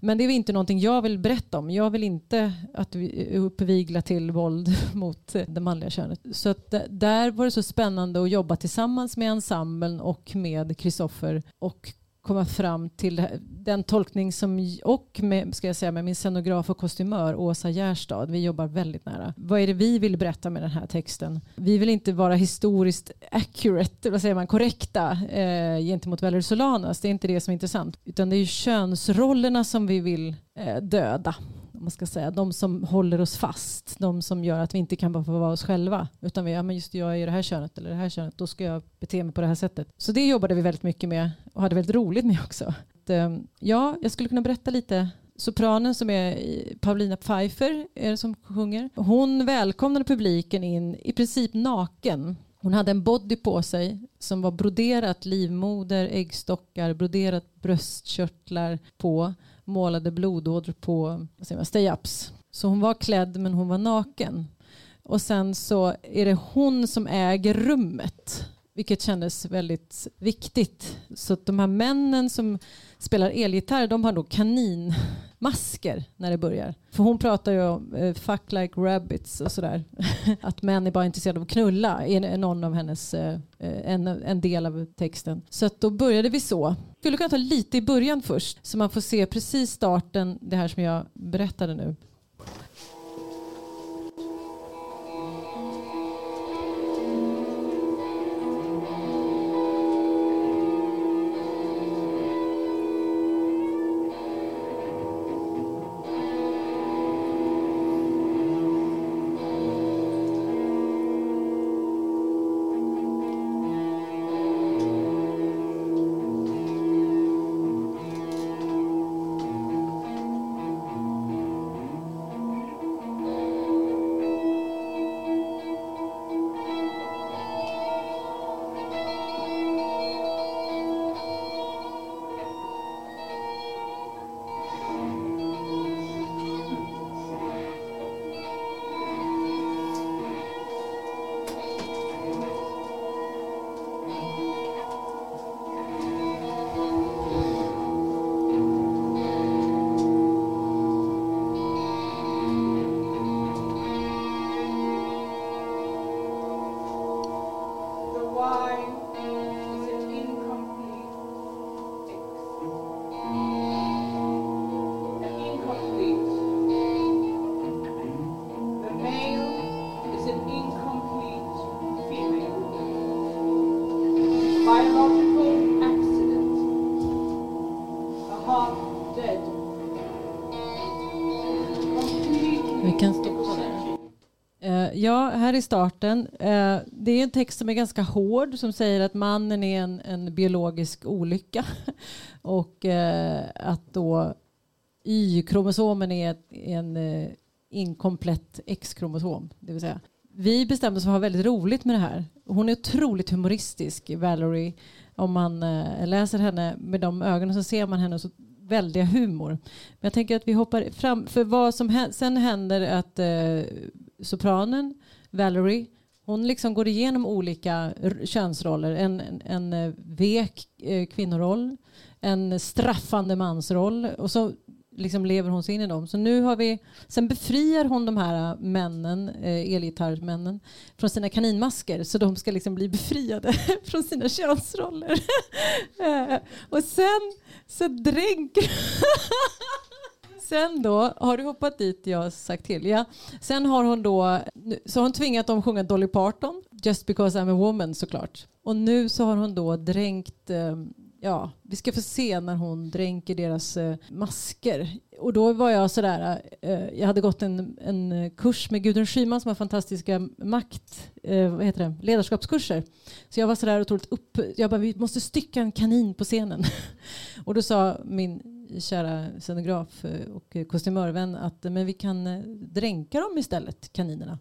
Men det är inte någonting jag vill berätta om. Jag vill inte att vi eh, uppvigla till våld mot det manliga könet. Så att där var det så spännande att jobba tillsammans med ensemblen och med Kristoffer och komma fram till den tolkning som och med, ska jag säga, med min scenograf och kostymör Åsa Gärstad. Vi jobbar väldigt nära. Vad är det vi vill berätta med den här texten? Vi vill inte vara historiskt accurate, vad säger man, korrekta eh, gentemot Valerie Solanas. Det är inte det som är intressant. Utan det är könsrollerna som vi vill eh, döda man ska säga, de som håller oss fast, de som gör att vi inte kan bara få vara oss själva. Utan vi, ja men just jag är det här könet eller det här könet, då ska jag bete mig på det här sättet. Så det jobbade vi väldigt mycket med och hade väldigt roligt med också. Eh, ja, jag skulle kunna berätta lite sopranen som är Paulina Pfeiffer är det som sjunger. Hon välkomnade publiken in i princip naken. Hon hade en body på sig som var broderat livmoder, äggstockar, broderat bröstkörtlar på målade blodådror på stay-ups. Så hon var klädd men hon var naken. Och sen så är det hon som äger rummet. Vilket kändes väldigt viktigt. Så att de här männen som spelar elgitarr de har då kanin masker när det börjar. För hon pratar ju om eh, fuck like rabbits och sådär. att män är bara intresserade av att knulla är någon av hennes, eh, eh, en, en del av texten. Så att då började vi så. Skulle kunna ta lite i början först så man får se precis starten, det här som jag berättade nu. I starten. Eh, det är en text som är ganska hård som säger att mannen är en, en biologisk olycka och eh, att då Y-kromosomen är en eh, inkomplett X-kromosom. Det vill säga. Vi bestämde oss för att ha väldigt roligt med det här. Hon är otroligt humoristisk, Valerie. Om man läser henne med de ögonen så ser man henne så väldiga humor. Men jag tänker att vi hoppar fram, för vad som sen händer att eh, sopranen, Valerie, hon liksom går igenom olika könsroller. En, en, en eh, vek eh, kvinnoroll, en straffande mansroll och så liksom lever hon sig in i dem. Så nu har vi, sen befriar hon de här eh, männen, eh, elgitarrmännen, från sina kaninmasker så de ska liksom bli befriade från sina könsroller. eh, och sen så dränker Sen då har du hoppat dit jag har sagt till. Ja. Sen har hon då så har hon tvingat dem att sjunga Dolly Parton, Just because I'm a woman såklart. Och nu så har hon då dränkt ehm, ja, vi ska få se när hon dränker deras eh, masker. Och då var jag sådär, eh, jag hade gått en, en kurs med Gudrun Schyman som har fantastiska makt, eh, vad heter det, ledarskapskurser. Så jag var sådär otroligt upp, jag bara, vi måste stycka en kanin på scenen. och då sa min kära scenograf eh, och kostymörvän att men vi kan eh, dränka dem istället, kaninerna.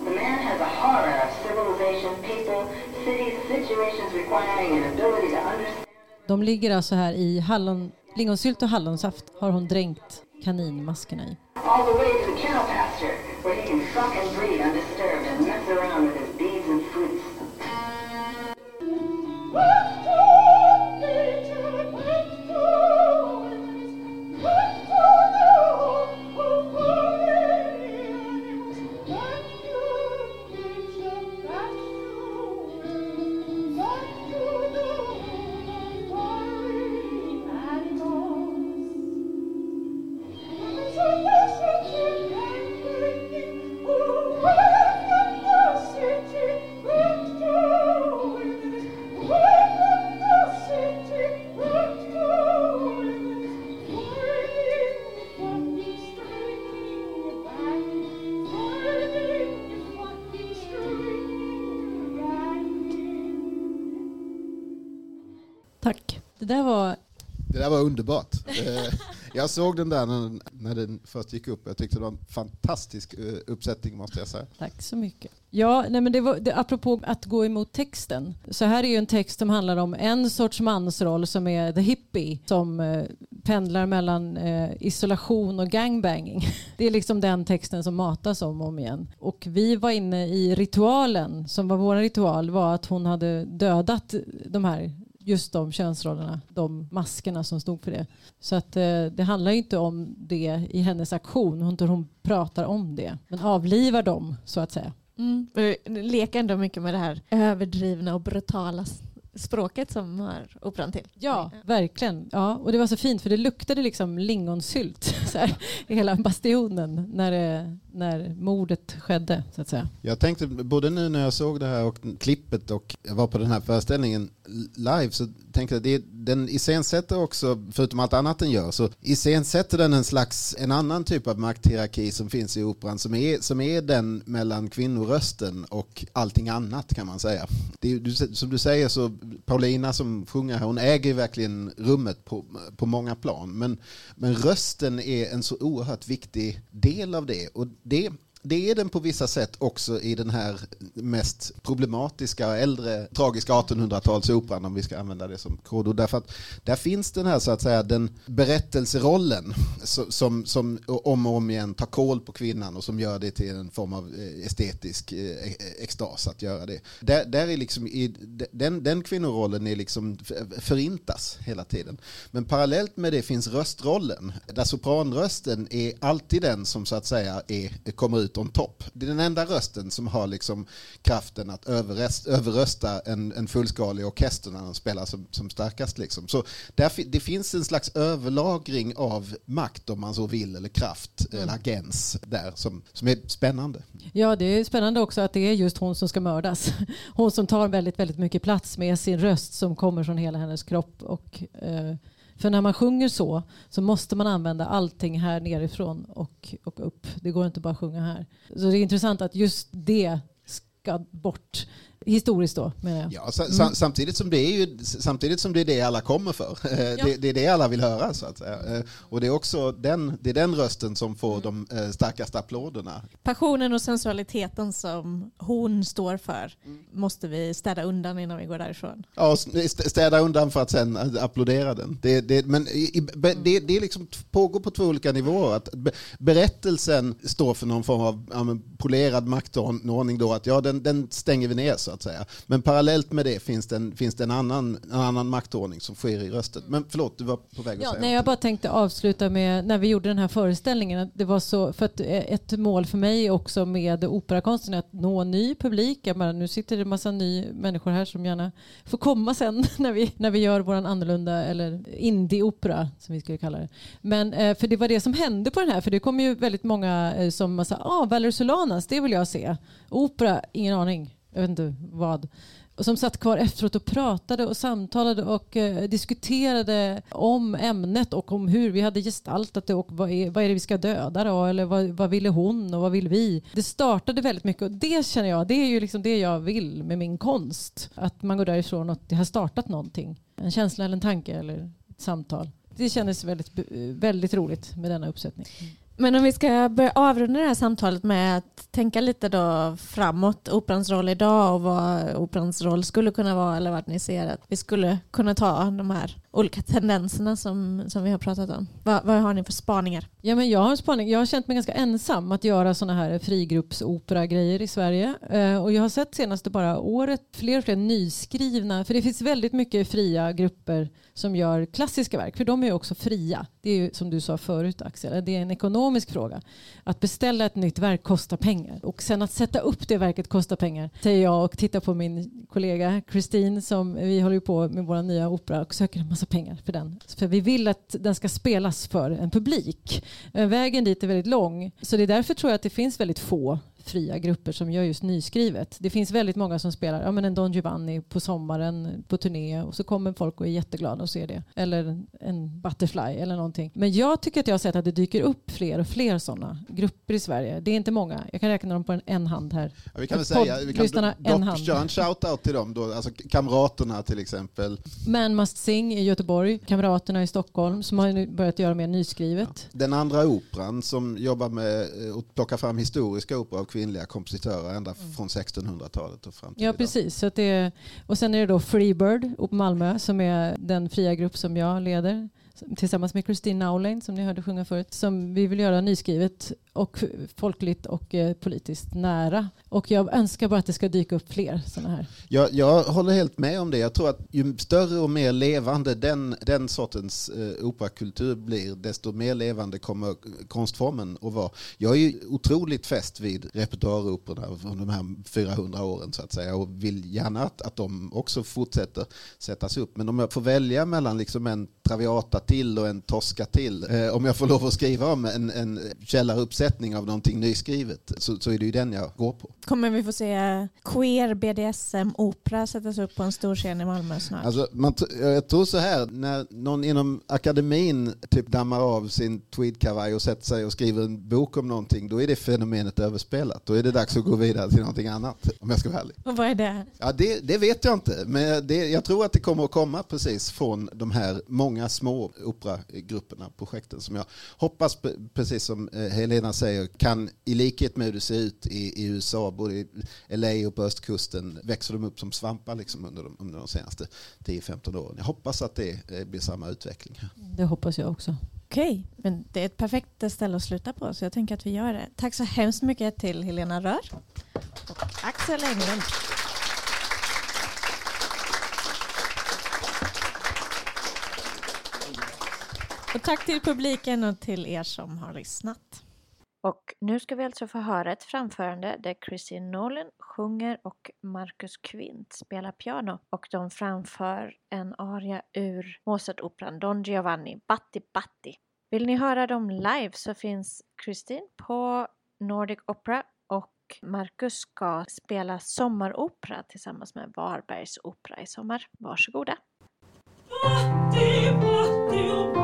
Man has a horror of civilization, people, cities, situations requiring an ability to understand. De ligger alltså här i hallon, lingonsylt och hallonsaft har hon dränkt kaninmaskerna i. All the way to the cow pasture where he can suck and breed undisturbed underbart. Eh, jag såg den där när, när den först gick upp. Jag tyckte det var en fantastisk eh, uppsättning måste jag säga. Tack så mycket. Ja, nej men det var, det, apropå att gå emot texten. Så här är ju en text som handlar om en sorts mansroll som är the hippie som eh, pendlar mellan eh, isolation och gangbanging. Det är liksom den texten som matas om och om igen. Och vi var inne i ritualen som var vår ritual var att hon hade dödat de här just de könsrollerna, de maskerna som stod för det. Så att eh, det handlar inte om det i hennes aktion, hon, hon pratar om det, men avlivar dem så att säga. Mm. Leker ändå mycket med det här överdrivna och brutala språket som hör operan till. Ja, verkligen. Ja, och det var så fint för det luktade liksom lingonsylt så här, i hela bastionen när, det, när mordet skedde. Så att säga. Jag tänkte både nu när jag såg det här och klippet och jag var på den här föreställningen live så tänkte jag det, den iscensätter också, förutom allt annat den gör, så iscensätter den en slags, en annan typ av makthierarki som finns i operan som är, som är den mellan kvinnorösten och allting annat kan man säga. Det, du, som du säger så Paulina som sjunger här, hon äger verkligen rummet på, på många plan. Men, men rösten är en så oerhört viktig del av det. Och det det är den på vissa sätt också i den här mest problematiska, äldre, tragiska 1800-talsoperan om vi ska använda det som kodord. Därför att där finns den här så att säga den berättelserollen som, som om och om igen tar koll på kvinnan och som gör det till en form av eh, estetisk eh, e-, extas att göra det. Där, där är liksom i, den, den kvinnorollen är liksom förintas hela tiden. Men parallellt med det finns röstrollen där sopranrösten är alltid den som så att säga är, kommer ut ut on top. Det är den enda rösten som har liksom kraften att överrösta, överrösta en, en fullskalig orkester när den spelar som, som starkast. Liksom. Så där, det finns en slags överlagring av makt om man så vill, eller kraft, mm. eller agens där som, som är spännande. Ja, det är spännande också att det är just hon som ska mördas. Hon som tar väldigt, väldigt mycket plats med sin röst som kommer från hela hennes kropp och eh, för när man sjunger så så måste man använda allting här nerifrån och, och upp. Det går inte bara att sjunga här. Så det är intressant att just det ska bort historiskt då menar jag. Ja, mm. samtidigt, som det är ju, samtidigt som det är det alla kommer för. Eh, ja. Det, det, är det alla vill höra så att säga. Eh, och det är också den, det är den rösten som får mm. de eh, starkaste applåderna. Passionen och sensualiteten som hon står för mm. måste vi städa undan innan vi går därifrån. Ja, städa undan för att sen applådera den. Det, det, men det, det liksom pågår på två olika nivåer. Att berättelsen står för någon form av ja, polerad maktordning då, att ja, den, den stänger vi ner så att säga. Men parallellt med det finns det en, finns det en, annan, en annan maktordning som sker i rösten. Men förlåt, du var på väg att ja, säga nej, Jag bara tänkte avsluta med, när vi gjorde den här föreställningen, att det var så, för att ett mål för mig också med operakonsten är att nå ny publik. Jag bara, nu sitter det en massa ny människor här som gärna får komma sen när vi, när vi gör vår annorlunda, eller indie-opera som vi skulle kalla det. Men eh, för det var det som hände på den här, för det kom ju väldigt många eh, som sa, ah, Valerie Solanas, det vill jag se. Opera, ingen aning jag vet inte vad. och som satt kvar efteråt och pratade och samtalade och eh, diskuterade om ämnet och om hur vi hade gestaltat det och vad är, vad är det vi ska döda då eller vad, vad ville hon och vad vill vi? Det startade väldigt mycket och det känner jag, det är ju liksom det jag vill med min konst. Att man går därifrån och att det har startat någonting. En känsla eller en tanke eller ett samtal. Det kändes väldigt, eh, väldigt roligt med denna uppsättning. Mm. Men om vi ska börja avrunda det här samtalet med att tänka lite då framåt, operans roll idag och vad operans roll skulle kunna vara eller vart ni ser att vi skulle kunna ta de här olika tendenserna som, som vi har pratat om. Vad, vad har ni för spaningar? Ja, men jag, har spaning. jag har känt mig ganska ensam att göra sådana här frigruppsopera-grejer i Sverige. Eh, och jag har sett senaste bara året fler och fler nyskrivna, för det finns väldigt mycket fria grupper som gör klassiska verk, för de är ju också fria. Det är ju som du sa förut Axel, det är en ekonomisk fråga. Att beställa ett nytt verk kostar pengar och sen att sätta upp det verket kostar pengar. Säger jag och tittar på min kollega Kristin som vi håller på med vår nya opera och söker en massa pengar för den. För vi vill att den ska spelas för en publik. Vägen dit är väldigt lång så det är därför tror jag att det finns väldigt få fria grupper som gör just nyskrivet. Det finns väldigt många som spelar ja, men en Don Giovanni på sommaren på turné och så kommer folk och är jätteglada och ser det. Eller en Butterfly eller någonting. Men jag tycker att jag har sett att det dyker upp fler och fler sådana grupper i Sverige. Det är inte många. Jag kan räkna dem på en, en hand här. Ja, vi kan väl säga, vi kan en hand. köra en shout-out till dem då, alltså Kamraterna till exempel. Man Must Sing i Göteborg, Kamraterna i Stockholm som har nu börjat göra mer nyskrivet. Ja. Den andra operan som jobbar med att plocka fram historiska operor kvinnliga kompositörer ända mm. från 1600-talet och fram till Ja, idag. precis. Så det, och sen är det då Freebird på Malmö som är den fria grupp som jag leder tillsammans med Christine Naulain som ni hörde sjunga förut som vi vill göra nyskrivet och folkligt och eh, politiskt nära. Och jag önskar bara att det ska dyka upp fler sådana här. Jag, jag håller helt med om det. Jag tror att ju större och mer levande den, den sortens eh, operakultur blir, desto mer levande kommer konstformen att vara. Jag är ju otroligt fäst vid repertoaroperorna från de här 400 åren så att säga och vill gärna att, att de också fortsätter sättas upp. Men om jag får välja mellan liksom en Traviata till och en Tosca till, eh, om jag får lov att skriva om en, en källaruppsättning av någonting nyskrivet så, så är det ju den jag går på. Kommer vi få se queer BDSM-opera sättas upp på en stor scen i Malmö snart? Alltså, man, jag tror så här, när någon inom akademin typ dammar av sin tweedkavaj och sätter sig och skriver en bok om någonting, då är det fenomenet överspelat. Då är det dags att gå vidare till någonting annat, om jag ska vara ärlig. Och vad är det? Ja, det, det vet jag inte, men det, jag tror att det kommer att komma precis från de här många små operagrupperna, projekten som jag hoppas, precis som eh, Helena säger, kan i likhet med hur det ser ut i, i USA, både i LA och på östkusten, växer de upp som svampar liksom under, de, under de senaste 10-15 åren. Jag hoppas att det eh, blir samma utveckling. Det hoppas jag också. Okej, men det är ett perfekt ställe att sluta på så jag tänker att vi gör det. Tack så hemskt mycket till Helena Rör och Axel Englund. Och tack till publiken och till er som har lyssnat. Och nu ska vi alltså få höra ett framförande där Christine Nolan sjunger och Marcus Kvint spelar piano och de framför en aria ur Mozart-operan Don Giovanni, Batti Batti. Vill ni höra dem live så finns Christine på Nordic Opera och Marcus ska spela sommaropera tillsammans med Varbergs opera i sommar. Varsågoda! Batti, batti,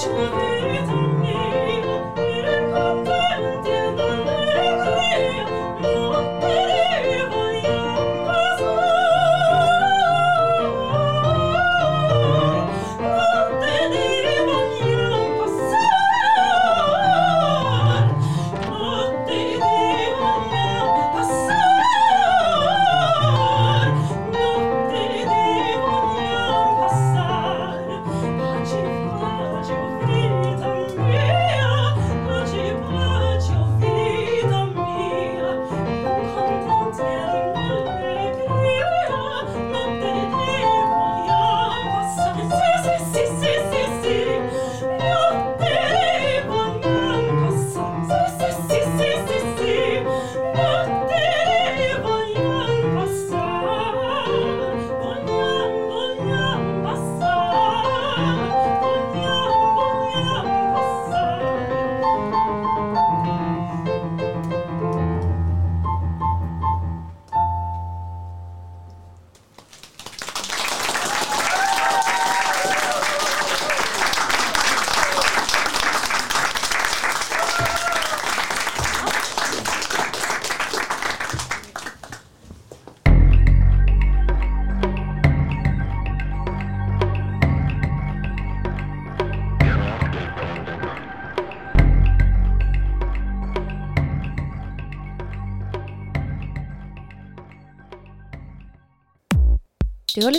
future.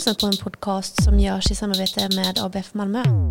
Lyssnat på en podcast som görs i samarbete med ABF Malmö.